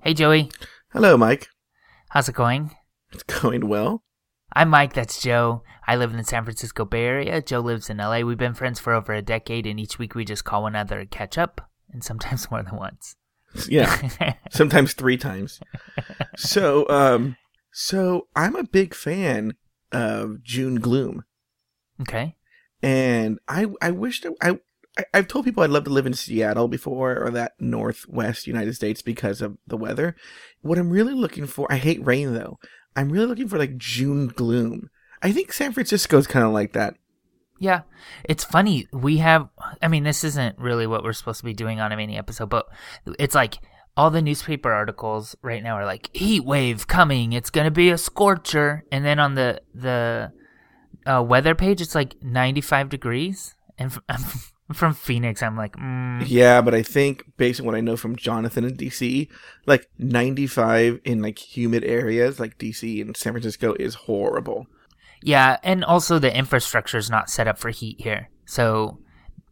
Hey, Joey. Hello, Mike. How's it going? It's going well. I'm Mike. That's Joe. I live in the San Francisco Bay Area. Joe lives in LA. We've been friends for over a decade, and each week we just call one another and catch up, and sometimes more than once. Yeah, sometimes three times. So, um, so I'm a big fan of June Gloom, okay. and I I wish that I. I- I've told people I'd love to live in Seattle before or that northwest United States because of the weather. What I'm really looking for, I hate rain though. I'm really looking for like June gloom. I think San Francisco's kind of like that. Yeah, it's funny. We have, I mean, this isn't really what we're supposed to be doing on a mini episode, but it's like all the newspaper articles right now are like heat wave coming. It's gonna be a scorcher, and then on the the uh, weather page, it's like 95 degrees. And f- from Phoenix, I'm like, mm, Yeah, but I think based on what I know from Jonathan in DC, like 95 in like humid areas like DC and San Francisco is horrible. yeah. And also the infrastructure is not set up for heat here, so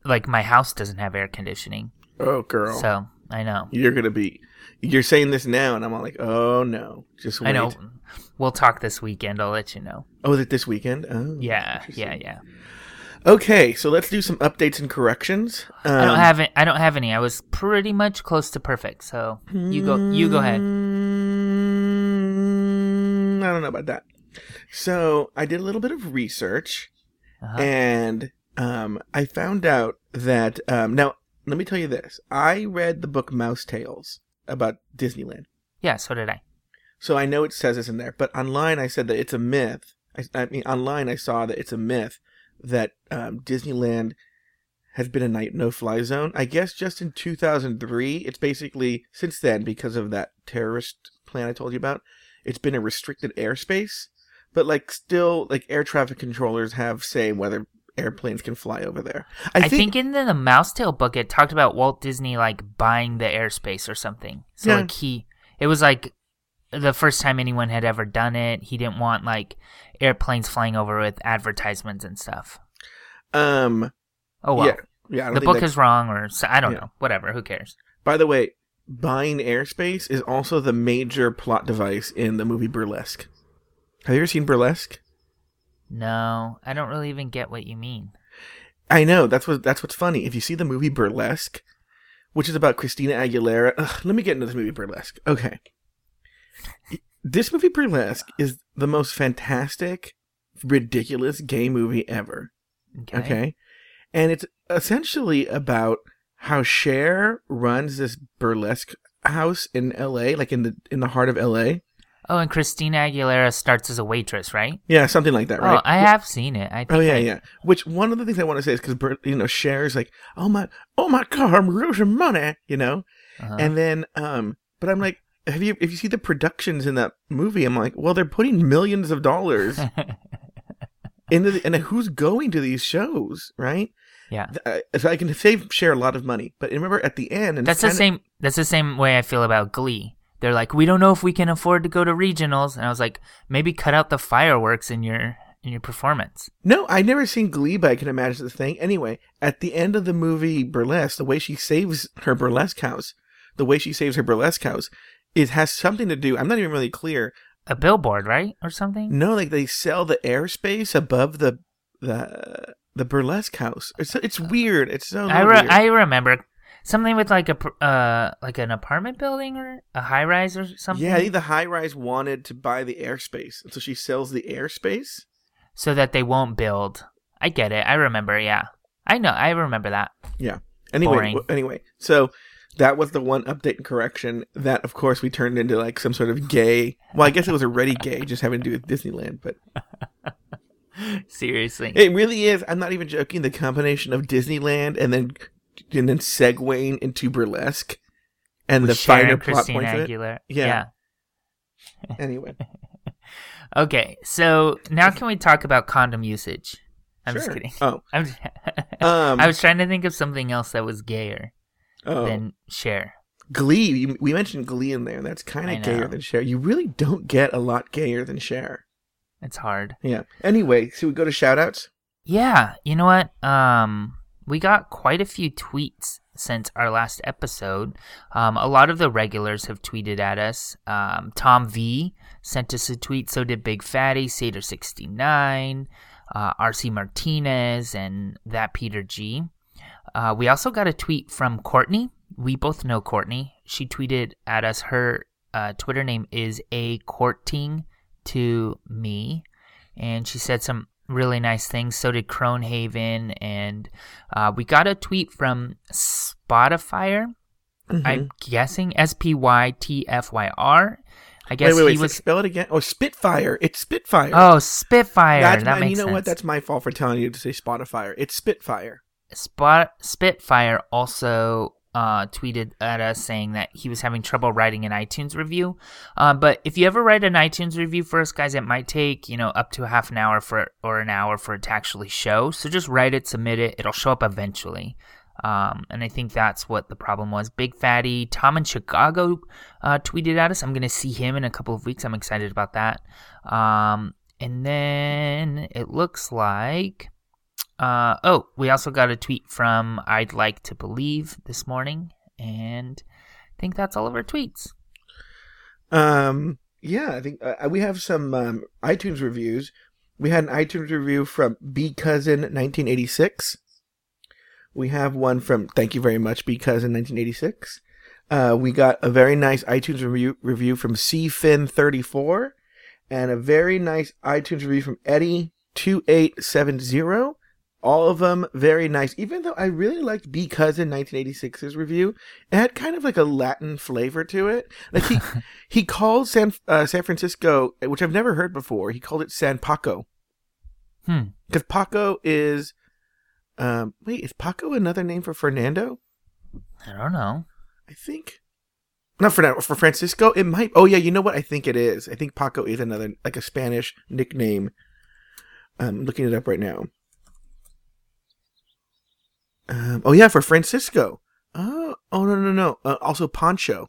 like my house doesn't have air conditioning. Oh, girl. So I know. You're going to be you're saying this now and I'm all like, "Oh no. Just wait." I know. We'll talk this weekend. I'll let you know. Oh, is it this weekend? Oh. Yeah, yeah, yeah. Okay, so let's do some updates and corrections. Um, I don't have it. I don't have any. I was pretty much close to perfect. So you go. You go ahead. Mm, I don't know about that. So, I did a little bit of research Uh-huh. and um, I found out that um, now let me tell you this: I read the book Mouse Tales about Disneyland, Yeah. So did I. so I know it says this in there. But online, I said that it's a myth. I, I mean, online, I saw that it's a myth that um, Disneyland has been a night no-fly zone. I guess just in 2003, it's basically since then because of that terrorist plan I told you about. It's been a restricted airspace, but like still, like air traffic controllers have say whether airplanes can fly over there. I, think, in the, the Mousetail book it talked about Walt Disney like buying the airspace or something. So Yeah. like he, it was like the first time anyone had ever done it. He didn't want like airplanes flying over with advertisements and stuff. um, Oh well. yeah, yeah. The book that's- is wrong, or so, I don't Yeah. know. Whatever. Who cares? By the way, buying airspace is also the major plot device in the movie Burlesque. Have you ever seen Burlesque? No, I don't really even get what you mean. I know that's what that's what's funny. If you see the movie Burlesque, which is about Christina Aguilera, ugh, let me get into this movie Burlesque. Okay, this movie Burlesque is the most fantastic, ridiculous gay movie ever. Okay. Okay, and it's essentially about how Cher runs this burlesque house in L.A., like in the in the heart of L.A. Oh, and Christina Aguilera starts as a waitress, right? Yeah, something like that, right? Oh, I have seen it. I think Oh yeah, I- yeah. Which one of the things I want to say is because you know Cher's like, oh my, oh my God, I'm losing money, you know. uh-huh. And then, um, but I'm like, have you if you see the productions in that movie? I'm like, well, they're putting millions of dollars into the, and who's going to these shows, right? yeah. Uh, so I can save Cher a lot of money. But remember, at the end, and That's the same. That's the same way I feel about Glee. They're like, we don't know if we can afford to go to regionals, and I was like, maybe cut out the fireworks in your in your performance. No, I never seen Glee, but I can imagine the thing. Anyway, at the end of the movie Burlesque, the way she saves her burlesque house, the way she saves her burlesque house, it has something to do. I'm not even really clear. A billboard, right, or something? No, like they sell the airspace above the the the burlesque house. It's it's weird. It's so I re- weird. I remember something with like a uh like an apartment building or a high rise or something. yeah, I think the high rise wanted to buy the airspace, so she sells the airspace. so that they won't build. I get it. I remember. Yeah, I know. I remember that. Yeah. Anyway, w- anyway, so that was the one update and correction. That, of course, we turned into like some sort of gay. Well, I guess it was already gay, just having to do with Disneyland. But Seriously. it really is. I'm not even joking. The combination of Disneyland and then and then segueing into burlesque and With the Cher finer and plot Christina points of it. Aguilera. Yeah. Anyway, Okay, so now can we talk about condom usage? I'm just kidding. Oh, I'm um, I was trying to think of something else that was gayer oh, than Cher. Glee. You, we mentioned Glee in there. That's kind of gayer than Cher. You really don't get a lot gayer than Cher. It's hard. Yeah. Anyway, so we go to shout outs. Yeah, you know what? Um, we got quite a few tweets since our last episode. Um, a lot of the regulars have tweeted at us. Um, Tom V sent us a tweet. So did Big Fatty, Sater69, uh, RC Martinez, and that Peter G. Uh, we also got a tweet from Courtney. We both know Courtney. She tweeted at us. Her uh, Twitter name is a courting to me, and she said some really nice things. So did Cronehaven, and uh, we got a tweet from Spotify. Mm-hmm. I'm guessing S P Y T F Y R. I guess wait, wait, wait. he was. Spell it again. Oh, Spitfire. It's Spitfire. Oh, Spitfire. That's that my, makes you know sense. what? That's my fault for telling you to say Spotify. It's Spitfire. Spot Spitfire also uh, tweeted at us saying that he was having trouble writing an iTunes review. Uh, but if you ever write an iTunes review for us, guys, it might take you know up to a half an hour for or an hour for it to actually show. So just write it, submit it. It'll show up eventually. Um, and I think that's what the problem was. Big Fatty Tom in Chicago uh, tweeted at us. I'm going to see him in a couple of weeks. I'm excited about that. Um, and then it looks like. Uh, oh, we also got a tweet from I'd Like to Believe this morning, and I think that's all of our tweets. Um, yeah, I think uh, we have some um, iTunes reviews. We had an iTunes review from B Cousin 1986. We have one from Thank you very much, B Cousin 1986. Uh, we got a very nice iTunes review review from C Fin 34, and a very nice iTunes review from Eddie 2870. All of them very nice. Even though I really liked B Cousin 1986's review, it had kind of like a Latin flavor to it. Like he he called San uh, San Francisco, which I've never heard before. He called it San Paco Hmm. because Paco is. Um, wait, is Paco another name for Fernando? I don't know. I think. Not Fernando, for Francisco. It might. Oh yeah, you know what? I think it is. I think Paco is another like a Spanish nickname. I'm looking it up right now. Um, oh yeah, for Francisco. Oh, oh no no no. Uh, also Pancho.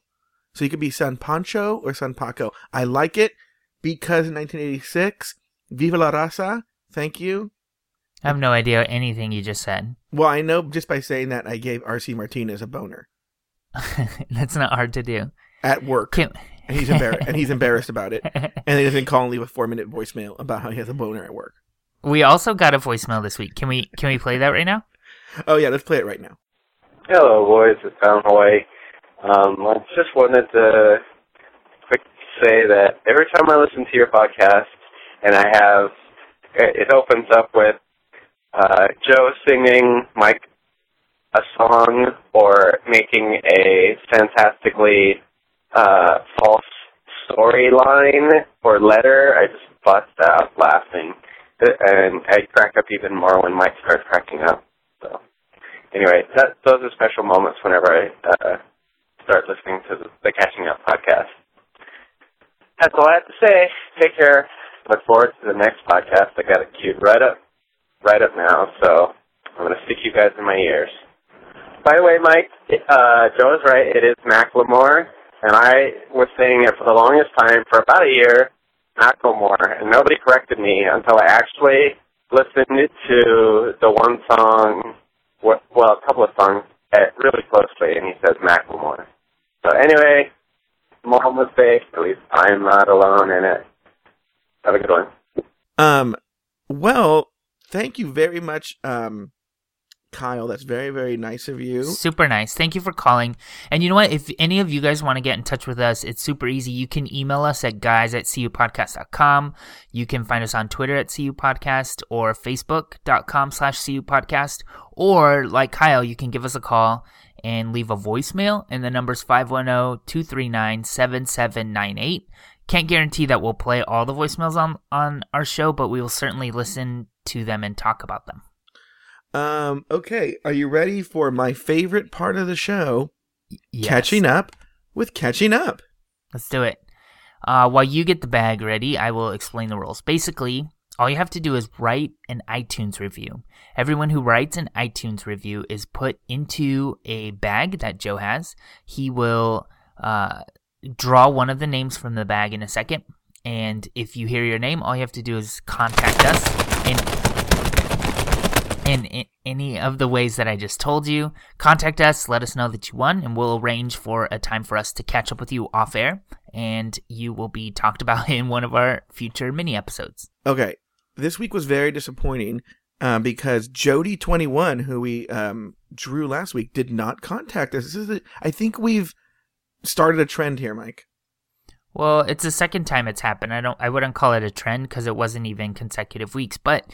So you could be San Pancho or San Paco. I like it because in 1986, Viva la Raza. Thank you. I have no idea anything you just said. Well, I know just by saying that I gave RC Martinez a boner that's not hard to do. at work, Can- and he's embarrassed. and he's embarraed about it. And he doesn't call and leave a four minute voicemail about how he has a boner at work. we also got a voicemail this week. Can we can we play that right now? Oh yeah, let's play it right now. Hello, boys. It's Tom Hawaii. Um, I just wanted to quick say that every time I listen to your podcast, and I have, it opens up with uh, Joe singing Mike a song or making a fantastically uh, false storyline or letter. I just bust out laughing, and I crack up even more when Mike starts cracking up. Anyway, that those are special moments whenever I uh, start listening to the, the Catching Up podcast. That's all I have to say. Take care. Look forward to the next podcast. I got it queued right up, right up now. So I'm gonna stick you guys in my ears. By the way, Mike, uh, Joe is right. It is Macklemore, and I was saying it for the longest time for about a year, Macklemore, and nobody corrected me until I actually listened to the one song, well, a couple of songs, uh, really closely, and he says Macklemore. So anyway, small mistake. At least I'm not alone in it. Have a good one. Um, well, thank you very much, um, Kyle. That's very very nice of you. Super nice. Thank you for calling. And you know what? If any of you guys want to get in touch with us, it's super easy. You can email us at guys at cupodcast.com. You can find us on Twitter at cupodcast or facebook.com slash cupodcast. Or like Kyle, you can give us a call and leave a voicemail. And the number's 510-239-7798. Can't guarantee that we'll play all the voicemails on, on our show, but we will certainly listen to them and talk about them. Um, okay, are you ready for my favorite part of the show? Yes. Catching up with catching up. Let's do it. Uh, while you get the bag ready, I will explain the rules. Basically, all you have to do is write an iTunes review. Everyone who writes an iTunes review is put into a bag that Joe has. He will uh, draw one of the names from the bag in a second. And if you hear your name, all you have to do is contact us and in, in any of the ways that I just told you, contact us, let us know that you won, and we'll arrange for a time for us to catch up with you off air, and you will be talked about in one of our future mini episodes. Okay, this week was very disappointing uh, because Jody twenty one, who we um, drew last week, did not contact us. This is a, I think we've started a trend here, Mike. Well, it's the second time it's happened. I don't I wouldn't call it a trend because it wasn't even consecutive weeks, but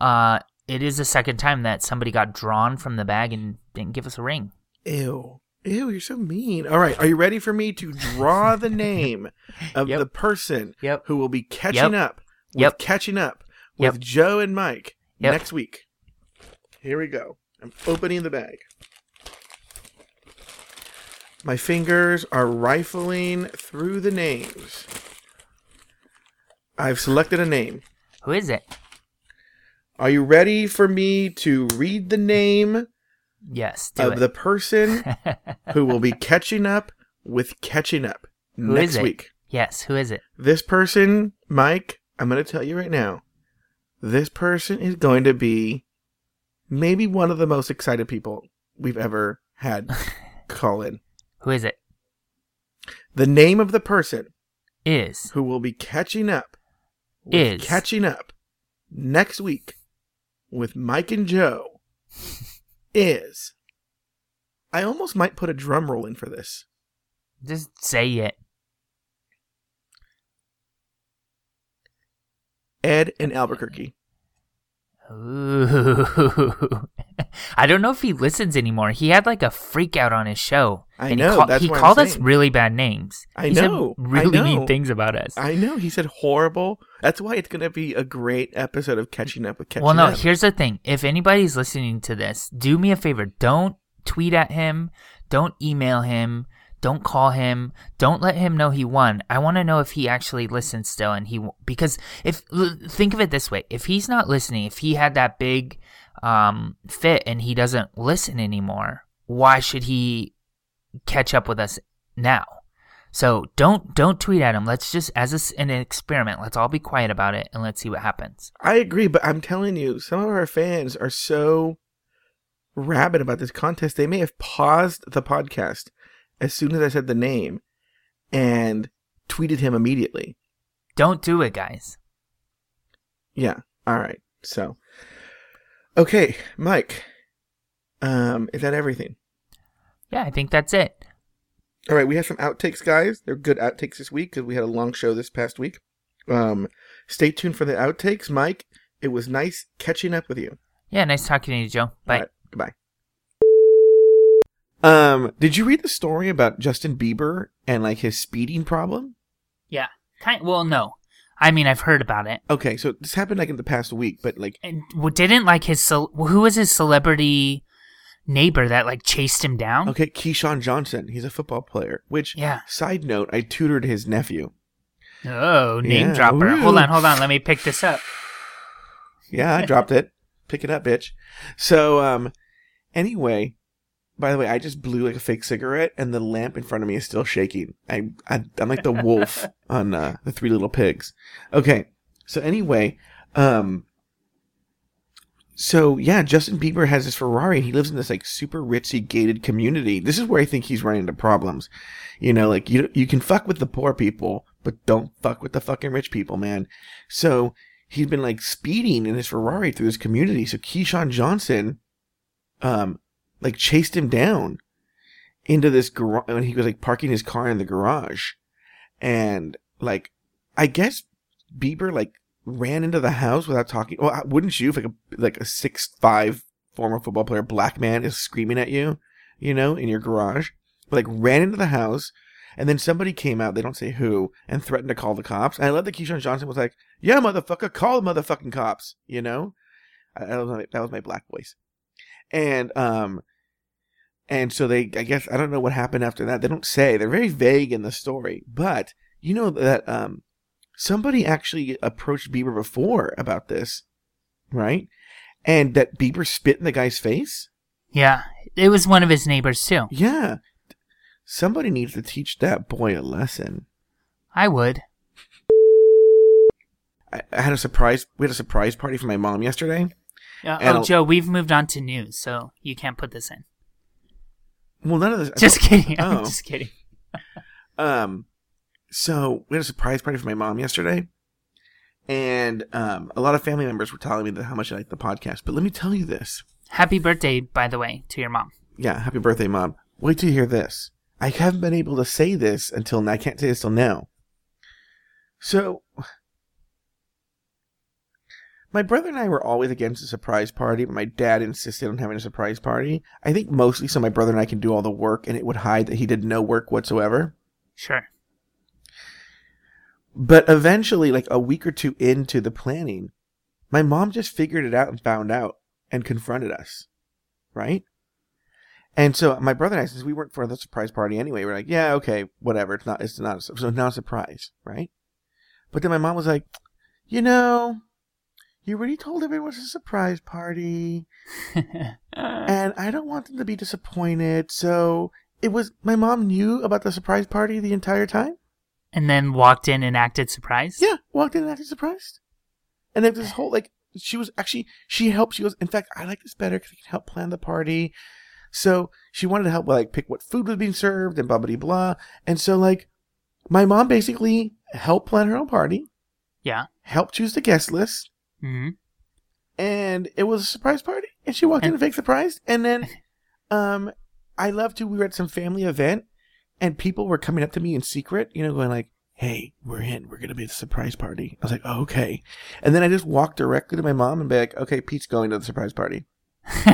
uh it is the second time that somebody got drawn from the bag and didn't give us a ring. Ew. Ew, you're so mean. All right, are you ready for me to draw the name of Yep. the person Yep. who will be catching Yep. up with catching up with. Joe and Mike next week? Here we go. I'm opening the bag. My fingers are rifling through the names. I've selected a name. Who is it? Are you ready for me to read the name Yes, do of it. the person who will be catching up with catching up Who next week? yes, who is it? This person, Mike, I'm going to tell you right now. This person is going to be maybe one of the most excited people we've ever had call in. Who is it? The name of the person Is who will be catching up Is. catching up next week with Mike and Joe is I almost might put a drum roll in for this. just say it. Ed in Albuquerque. Ooh. I don't know if he listens anymore. He had like a freak out on his show. I and know, He, call- that's he called us really bad names. I he know, Said I really know. mean things about us. I know he said horrible. That's why it's gonna be a great episode of catching up with catching well, no, up. here's the thing. If anybody's listening to this, do me a favor. Don't tweet at him. Don't email him. Don't call him. Don't let him know he won. I want to know if he actually listens still, and he because if think of it this way: if he's not listening, if he had that big um, fit and he doesn't listen anymore, why should he catch up with us now? So don't don't tweet at him. Let's just as a an experiment. Let's all be quiet about it and let's see what happens. I agree, but I'm telling you, some of our fans are so rabid about this contest. They may have paused the podcast as soon as I said the name and tweeted him immediately. Don't do it, guys. Yeah. All right. So, okay, Mike. Um, is that everything? Yeah, I think that's it. All right, we have some outtakes, guys. They're good outtakes this week because we had a long show this past week. Um, stay tuned for the outtakes, Mike. It was nice catching up with you. Yeah, nice talking to you, Joe. Bye. Right, goodbye. Um, did you read the story about Justin Bieber and like his speeding problem? Yeah. Kind well, no. I mean, I've heard about it. Okay, so this happened like in the past week, but like And didn't like his cel- who was his celebrity neighbor that like chased him down? okay, Keyshawn Johnson, he's a football player. Which, Yeah. side note, I tutored his nephew. Oh, name Yeah. dropper. Ooh. Hold on, hold on. Let me pick this up. Yeah, I dropped it. Pick it up, bitch. So, um, anyway, by the way, I just blew like a fake cigarette, and the lamp in front of me is still shaking. I, I I'm like the wolf on uh, the Three Little Pigs. Okay, so anyway, um, so yeah, Justin Bieber has his Ferrari, and he lives in this like super ritzy gated community. This is where I think he's running into problems. You know, like you you can fuck with the poor people, but don't fuck with the fucking rich people, man. So he's been like speeding in his Ferrari through this community. So Keyshawn Johnson, um, like chased him down into this garage when he was like parking his car in the garage, and like I guess Bieber like ran into the house without talking. Well, wouldn't you if like a like a six five former football player, black man, is screaming at you, you know, in your garage? Like ran into the house. And then somebody came out, they don't say who, and threatened to call the cops. And I love that Keyshawn Johnson was like, yeah, motherfucker, call the motherfucking cops, you know? I, that was my black voice. And, um, and so they, I guess, I don't know what happened after that. They don't say. They're very vague in the story. But, you know that, um, somebody actually approached Bieber before about this, right? And that Bieber spit in the guy's face? Yeah, it was one of his neighbors too. Yeah. Somebody needs to teach that boy a lesson. I would. I, I had a surprise. We had a surprise party for my mom yesterday, Uh, oh, Joe, we've moved on to news, so you can't put this in. Well, none of this. Just kidding. I'm Oh. just kidding. Um, so we had a surprise party for my mom yesterday, and um, a lot of family members were telling me that how much I like the podcast. But let me tell you this. Happy birthday, by the way, to your mom. Yeah, happy birthday, mom. Wait till you hear this. I haven't been able to say this until now. I can't say this till now. So, my brother and I were always against a surprise party, but my dad insisted on having a surprise party. I think mostly so my brother and I can do all the work and it would hide that he did no work whatsoever. Sure. But eventually, like a week or two into the planning, my mom just figured it out and found out and confronted us. Right? And so my brother and I, since we weren't for the surprise party anyway, we're like, yeah, okay, whatever. It's not, it's not, a, so not a surprise, right? But then my mom was like, you know, you already told everyone it was a surprise party, and I don't want them to be disappointed. So it was, my mom knew about the surprise party the entire time. and then walked in and acted surprised. Yeah, walked in and acted surprised. And then this whole like she was actually she helped. She goes, in fact, I like this better because I can help plan the party. So she wanted to help like pick what food was being served and blah blah blah. And so like my mom basically helped plan her own party, Yeah. helped choose the guest list, hmm and it was a surprise party. And she walked in And- and fake surprised. And then um I love to we were at some family event and people were coming up to me in secret, you know, going like, Hey, we're in, we're gonna be at the surprise party. I was like, oh, okay. And then I just walked directly to my mom and be like, Okay, Pete's going to the surprise party.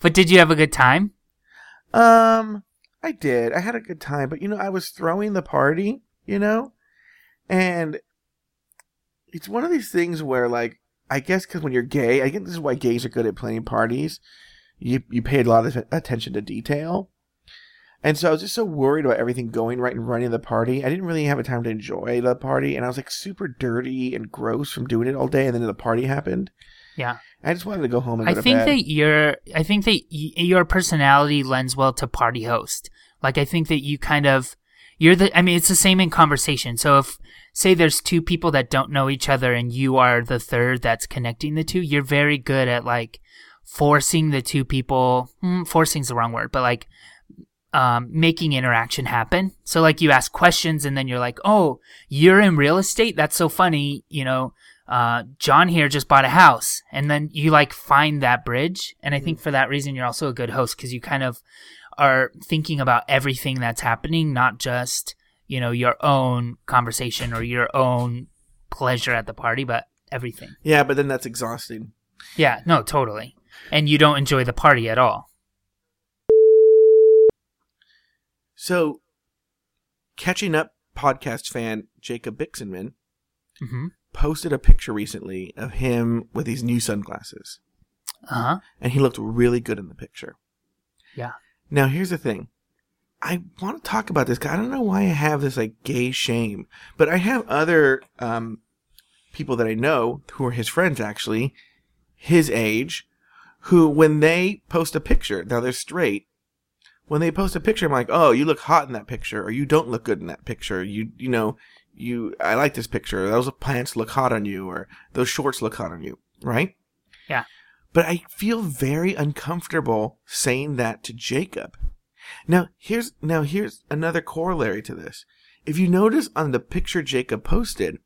but did you have a good time? Um, I did. I had a good time, but you know, I was throwing the party, you know, and it's one of these things where, like, I guess because when you're gay, I think this is why gays are good at planning parties. You you pay a lot of attention to detail, and so I was just so worried about everything going right and running the party. I didn't really have a time to enjoy the party, and I was like super dirty and gross from doing it all day. And then the party happened. Yeah. I just wanted to go home and I think that your I think that y- your personality lends well to party host. Like I think that you kind of you're the I mean it's the same in conversation. So if say there's two people that don't know each other and you are the third that's connecting the two, you're very good at like forcing the two people, mm, forcing's the wrong word, but like um, making interaction happen. So like you ask questions and then you're like, "Oh, you're in real estate? That's so funny." You know, uh, John here just bought a house, and then you like find that bridge. And I think for that reason, you're also a good host because you kind of are thinking about everything that's happening, not just you know your own conversation or your own pleasure at the party, but everything. yeah, but then that's exhausting. Yeah, no, totally. And you don't enjoy the party at all. So, catching up podcast fan Jacob Bixenman hmm posted a picture recently of him with these new sunglasses, Uh huh. and he looked really good in the picture. Yeah. Now, here's the thing. I want to talk about this. I don't know why I have this like gay shame, but I have other um, people that I know who are his friends actually, his age, who when they post a picture, now they're straight. When they post a picture, I'm like, oh, you look hot in that picture, or you don't look good in that picture. You, you know, you, I like this picture. Those pants look hot on you, or those shorts look hot on you, right? Yeah. But I feel very uncomfortable saying that to Jacob. Now here's now here's another corollary to this. If you notice on the picture Jacob posted,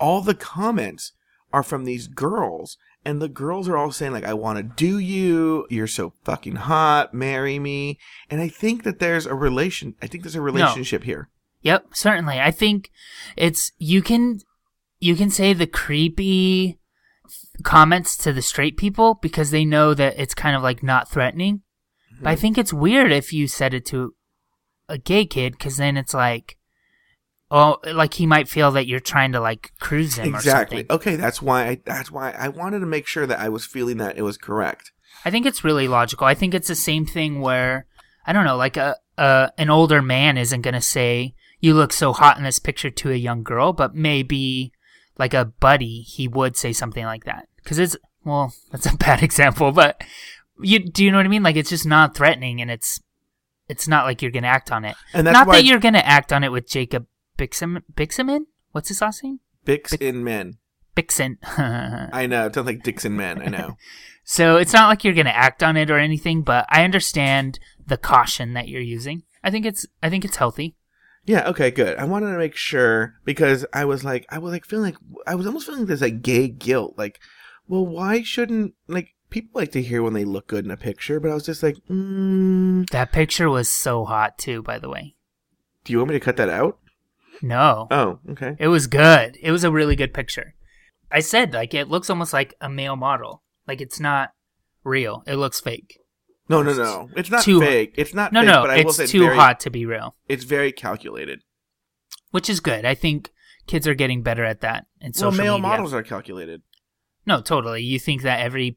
all the comments are from these girls, and the girls are all saying like, "I want to do you. You're so fucking hot. Marry me." And I think that there's a relation. I think there's a relationship here. Yep, certainly. I think it's you can you can say the creepy comments to the straight people because they know that it's kind of like not threatening. But I hmm. think it's weird if you said it to a gay kid because then it's like, oh, like he might feel that you're trying to like cruise him Exactly. or. Okay, that's why. I, that's why I wanted to make sure that I was feeling that it was correct. I think it's really logical. I think it's the same thing where I don't know, like a, a an older man isn't gonna say you look so hot in this picture to a young girl, but maybe like a buddy, he would say something like that because it's well, that's a bad example, but you do you know what I mean? Like it's just not threatening, and it's it's not like you're gonna act on it. And that's not that you're gonna act on it with Jacob Bixam Bixamin. What's his last name? Bix in men. Bixen. I know. Don't like Dixon Men. I know. so it's not like you're going to act on it or anything, but I understand the caution that you're using. I think it's I think it's healthy. Yeah, okay, good. I wanted to make sure because I was like I was like feeling like I was almost feeling this like gay guilt. Like, well, why shouldn't like people like to hear when they look good in a picture, but I was just like, mm, That picture was so hot too, by the way. do you want me to cut that out? No. Oh, okay. It was good. It was a really good picture. I said like it looks almost like a male model. Like it's not real. It looks fake. No, no, no. It's not Too- fake. It's not No, fake, no, but I will it's too very, hot to be real. It's very calculated. Which is good. I think kids are getting better at that in well, male media. models are calculated. No, totally. You think that every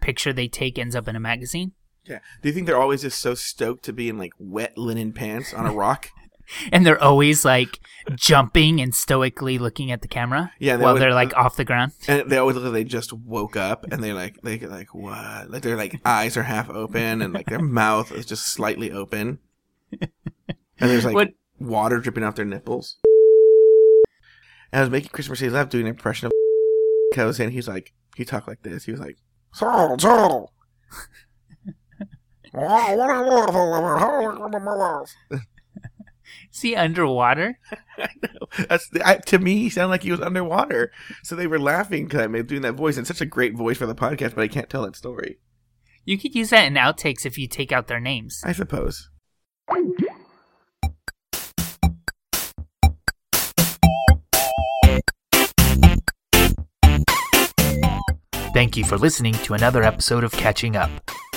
picture they take ends up in a magazine? Yeah. Do you think they're always just so stoked to be in like wet linen pants on a rock? And they're always like jumping and stoically looking at the camera Yeah, they while always- they're like off the ground. and they always look like they just woke up and they like they get like what? Like their like eyes are half open and like their mouth is just slightly open. And there's like What- water dripping off their nipples. And I was making Chris Mercedes laugh doing an impression of I was saying he's like he talked like this. He was like Saul, Saul. See underwater? I know. That's I, to me. He sounded like he was underwater. So they were laughing because I made doing that voice. And such a great voice for the podcast, but I can't tell that story. You could use that in outtakes if you take out their names. I suppose. Thank you for listening to another episode of Catching Up.